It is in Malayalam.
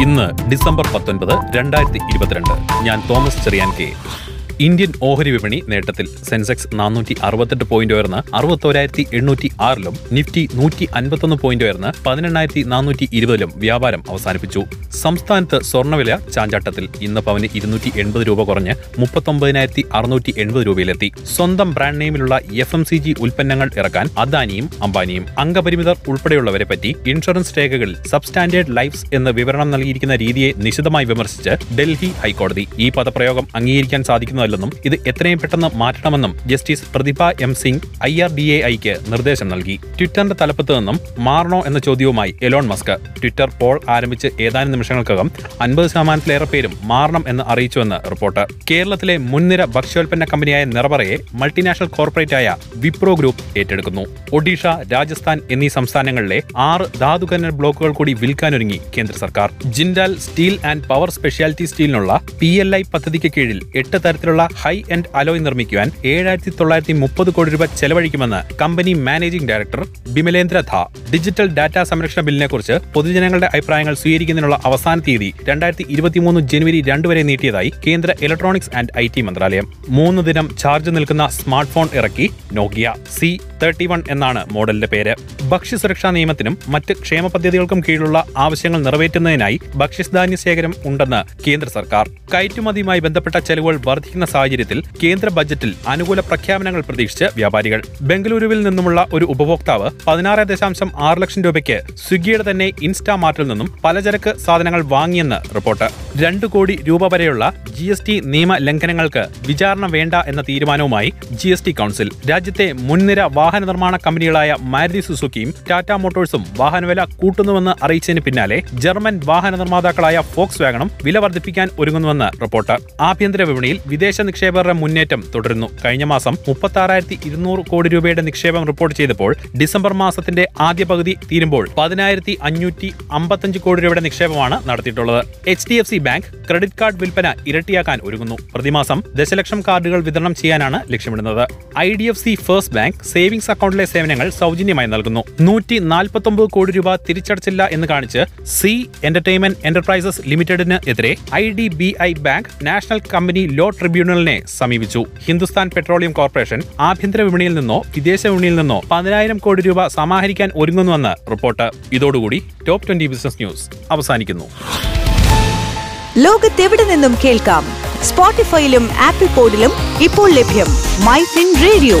ഇന്ന് ഡിസംബർ പത്തൊൻപത് രണ്ടായിരത്തി ഇരുപത്തിരണ്ട്. ഞാൻ തോമസ് ചെറിയാൻ കെ. ഇന്ത്യൻ ഓഹരി വിപണി നേട്ടത്തിൽ സെൻസെക്സ് നാനൂറ്റി അറുപത്തെട്ട് പോയിന്റ് ഉയർന്ന് അറുപത്തോരായിരത്തി എണ്ണൂറ്റി ആറിലും നിഫ്റ്റി നൂറ്റി അൻപത്തൊന്ന് പോയിന്റ് ഉയർന്ന് പതിനെണ്ണായിരത്തി നാനൂറ്റി ഇരുപതിലും വ്യാപാരം അവസാനിപ്പിച്ചു. സംസ്ഥാനത്ത് സ്വർണവില ചാഞ്ചാട്ടത്തിൽ ഇന്ന് പവന് ഇരുന്നൂറ്റി എൺപത് രൂപ കുറഞ്ഞ് മുപ്പത്തൊമ്പതിനായിരത്തി അറുന്നൂറ്റി എൺപത് രൂപയിലെത്തി. സ്വന്തം ബ്രാൻഡ് നെയിമിലുള്ള എഫ് എം സി ജി ഉൽപ്പന്നങ്ങൾ ഇറക്കാൻ അദാനിയും അംബാനിയും അംഗപരിമിതർ ഉൾപ്പെടെയുള്ളവരെ പറ്റി ഇൻഷുറൻസ് രേഖകളിൽ സബ്സ്റ്റാൻഡേർഡ് ലൈഫ്സ് എന്ന വിവരണം നൽകിയിരിക്കുന്ന രീതിയെ നിശിതമായി വിമർശിച്ച് ഡൽഹി ഹൈക്കോടതി ഈ പദപ്രയോഗം അംഗീകരിക്കാൻ സാധിക്കുന്നതല്ലെന്നും ഇത് എത്രയും പെട്ടെന്ന് മാറ്റണമെന്നും justice Prathiba M Singh I R D A ഐക്ക് നിർദ്ദേശം നൽകി. ട്വിറ്ററിന്റെ തലപ്പത്ത് നിന്നും മാറണോ എന്ന ചോദ്യവുമായി എലോൺ മസ്ക്. ട്വിറ്റർ പോൾ ആരംഭിച്ച് ഏതാനും നിമിഷങ്ങൾക്കകം അൻപത് ശതമാനത്തിലേറെ പേരും മാറണം എന്ന് അറിയിച്ചുവെന്ന് റിപ്പോർട്ട്. കേരളത്തിലെ മുൻനിര ഭക്ഷ്യോൽപ്പന്ന കമ്പനിയായ നിറവറയെ മൾട്ടിനാഷണൽ കോർപ്പറേറ്റായ വിപ്രോ ഗ്രൂപ്പ് ഏറ്റെടുക്കുന്നു. ഒഡീഷ രാജസ്ഥാൻ എന്നീ സംസ്ഥാനങ്ങളിലെ ആറ് ധാതുഖനന ബ്ലോക്കുകൾ കൂടി വിൽക്കാനൊരുങ്ങി കേന്ദ്ര സർക്കാർ. Jindal steel and power speciality സ്റ്റീലിനുള്ള P L I പദ്ധതിക്ക് കീഴിൽ എട്ട് തരത്തിലുള്ള ഹൈ എൻഡ് അലോയ് നിർമ്മിക്കുവാൻ ഏഴായിരത്തി തൊള്ളായിരത്തി മുപ്പത് കോടി രൂപ ചെലവഴിക്കുമെന്ന് കമ്പനി മാനേജിംഗ് ഡയറക്ടർ ബിമലേന്ദ്ര ധ. ഡിജിറ്റൽ ഡാറ്റ സംരക്ഷണ ബില്ലിനെക്കുറിച്ച് പൊതുജനങ്ങളുടെ അഭിപ്രായങ്ങൾ സ്വീകരിക്കുന്നതിനുള്ള അവസാന തീയതി രണ്ടായിരത്തി ഇരുപത്തിമൂന്ന് ജനുവരി രണ്ട് വരെ നീട്ടിയതായി കേന്ദ്ര ഇലക്ട്രോണിക്സ് ആൻഡ് ഐ ടി മന്ത്രാലയം. മൂന്ന് ദിനം ചാർജ് നിൽക്കുന്ന സ്മാർട്ട് ഫോൺ ഇറക്കി നോക്കിയ സി തേർട്ടി വൺ എന്നാണ് മോഡലിന്റെ പേര്. ഭക്ഷ്യസുരക്ഷാ നിയമത്തിനും മറ്റ് ക്ഷേമ പദ്ധതികൾക്കും കീഴിലുള്ള ആവശ്യങ്ങൾ നിറവേറ്റുന്നതിനായി ഭക്ഷ്യധാന്യ ശേഖരം ഉണ്ടെന്ന് കേന്ദ്ര സർക്കാർ. കയറ്റുമതിയുമായി ബന്ധപ്പെട്ട ചെലവുകൾ വർദ്ധിക്കുന്ന സാഹചര്യത്തിൽ കേന്ദ്ര ബജറ്റിൽ അനുകൂല പ്രഖ്യാപനങ്ങൾ പ്രതീക്ഷിച്ച് വ്യാപാരികൾ. ബംഗളൂരുവിൽ നിന്നുമുള്ള ഒരു ഉപഭോക്താവ് പതിനാറ് ദശാംശം ആറ് ലക്ഷം രൂപയ്ക്ക് സ്വിഗ്ഗിയുടെ തന്നെ ഇൻസ്റ്റാമാർട്ടിൽ നിന്നും പലചരക്ക് സാധനങ്ങൾ വാങ്ങിയെന്ന് റിപ്പോർട്ട്. രണ്ടു കോടി രൂപ വരെയുള്ള ജി എസ് ടി നിയമ ലംഘനങ്ങൾക്ക് വിചാരണ വേണ്ട എന്ന തീരുമാനവുമായി ജി എസ് ടി കൗൺസിൽ. രാജ്യത്തെ മുൻനിര വാഹന നിർമ്മാണ കമ്പനികളായ മാരുതി സുസുക്കിയും ടാറ്റ മോട്ടോഴ്സും വാഹനവില കൂട്ടുന്നുവെന്ന് അറിയിച്ചതിന് പിന്നാലെ ജർമ്മൻ വാഹന നിർമ്മാതാക്കളായ ഫോക്സ് വാഗണും വില വർദ്ധിപ്പിക്കാൻ ഒരുങ്ങുന്നുവെന്ന് റിപ്പോർട്ട്. ആഭ്യന്തര വിപണിയിൽ വിദേശ നിക്ഷേപകരുടെ മുന്നേറ്റം തുടരുന്നു. കഴിഞ്ഞ മാസം മുപ്പത്തി കോടി രൂപയുടെ നിക്ഷേപം റിപ്പോർട്ട് ചെയ്തപ്പോൾ ഡിസംബർ മാസത്തിന്റെ ആദ്യ പകുതി തീരുമ്പോൾ പതിനായിരത്തി അഞ്ഞൂറ്റി അമ്പത്തഞ്ച് കോടി രൂപയുടെ നിക്ഷേപമാണ് നടത്തിയിട്ടുള്ളത്. H D F C bank credit card വിൽപ്പന ഇരട്ടിയാക്കാൻ ഒരുങ്ങുന്നു. പ്രതിമാസം ദശലക്ഷം കാർഡുകൾ വിതരണം ചെയ്യാനാണ് ലക്ഷ്യമിടുന്നത്. I D F C first bank savings അക്കൗണ്ടിലെ സേവനങ്ങൾ സൗജന്യമായി നൽകുന്നു. നൂറ്റി നാൽപ്പത്തൊമ്പത് കോടി രൂപ തിരിച്ചടച്ചില്ല എന്ന് കാണിച്ച് സി എന്റർടൈൻമെന്റ് എന്റർപ്രൈസസ് ലിമിറ്റഡിന് എതിരെ I D B I bank national company law ട്രിബ്യൂണലിനെ സമീപിച്ചു. ഹിന്ദുസ്ഥാൻ പെട്രോളിയം കോർപ്പറേഷൻ ആഭ്യന്തര വിപണിയിൽ നിന്നോ വിദേശ വിപണിയിൽ നിന്നോ പതിനായിരം കോടി രൂപ സമാഹരിക്കാൻ ഒരുങ്ങുന്നുവെന്ന് റിപ്പോർട്ട്. ഇതോടുകൂടി ടോപ്പ് ട്വന്റി ബിസിനസ് ന്യൂസ് അവസാനിക്കുന്നു. ലോകത്തെവിടെ നിന്നും കേൾക്കാം? സ്പോട്ടിഫൈയിലും ആപ്പിൾ പോഡിലും ഇപ്പോൾ ലഭ്യം my fin radio.